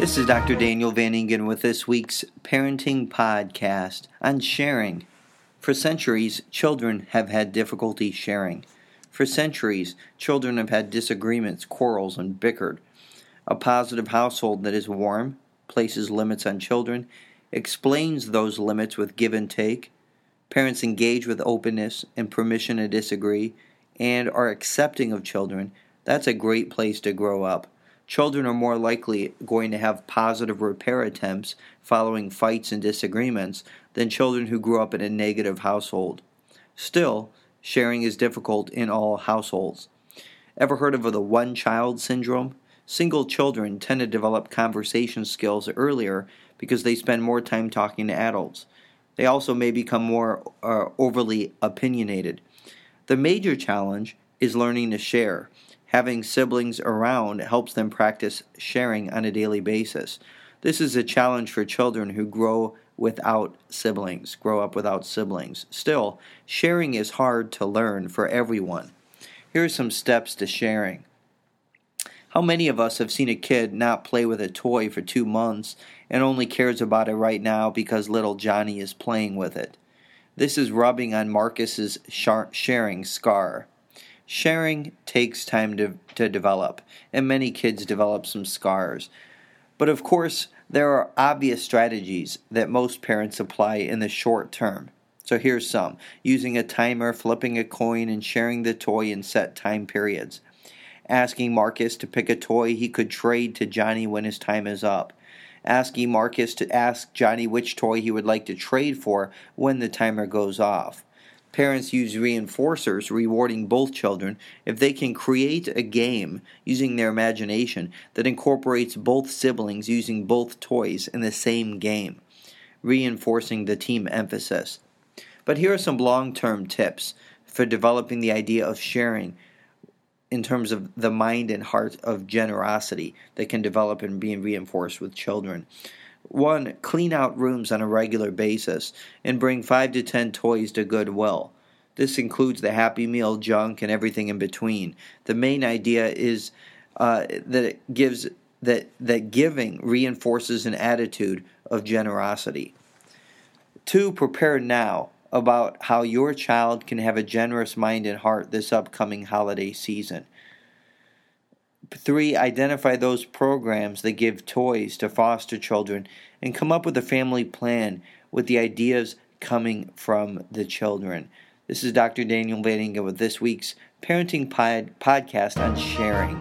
This is Dr. Daniel Van Ingen with this week's parenting podcast on sharing. For centuries, children have had difficulty sharing. For centuries, children have had disagreements, quarrels, and bickered. A positive household that is warm, places limits on children, explains those limits with give and take. Parents engage with openness and permission to disagree and are accepting of children. That's a great place to grow up. Children are more likely going to have positive repair attempts following fights and disagreements than children who grew up in a negative household. Still, sharing is difficult in all households. Ever heard of the one child syndrome? Single children tend to develop conversation skills earlier because they spend more time talking to adults. They also may become more uh, overly opinionated. The major challenge is learning to share. Having siblings around helps them practice sharing on a daily basis. This is a challenge for children who grow without siblings, grow up without siblings. Still, sharing is hard to learn for everyone. Here are some steps to sharing. How many of us have seen a kid not play with a toy for two months and only cares about it right now because little Johnny is playing with it? This is rubbing on Marcus's sharing scar. Sharing takes time to, to develop, and many kids develop some scars. But of course, there are obvious strategies that most parents apply in the short term. So here's some using a timer, flipping a coin, and sharing the toy in set time periods. Asking Marcus to pick a toy he could trade to Johnny when his time is up. Asking Marcus to ask Johnny which toy he would like to trade for when the timer goes off Parents use reinforcers, rewarding both children if they can create a game using their imagination that incorporates both siblings using both toys in the same game, reinforcing the team emphasis. But here are some long term tips for developing the idea of sharing in terms of the mind and heart of generosity that can develop and be reinforced with children. One, clean out rooms on a regular basis and bring 5 to 10 toys to Goodwill. This includes the Happy Meal junk and everything in between. The main idea is uh, that it gives that that giving reinforces an attitude of generosity. Two, prepare now about how your child can have a generous mind and heart this upcoming holiday season. Three, identify those programs that give toys to foster children and come up with a family plan with the ideas coming from the children. This is Dr. Daniel Van Ingen with this week's Parenting Pod- Podcast on Sharing.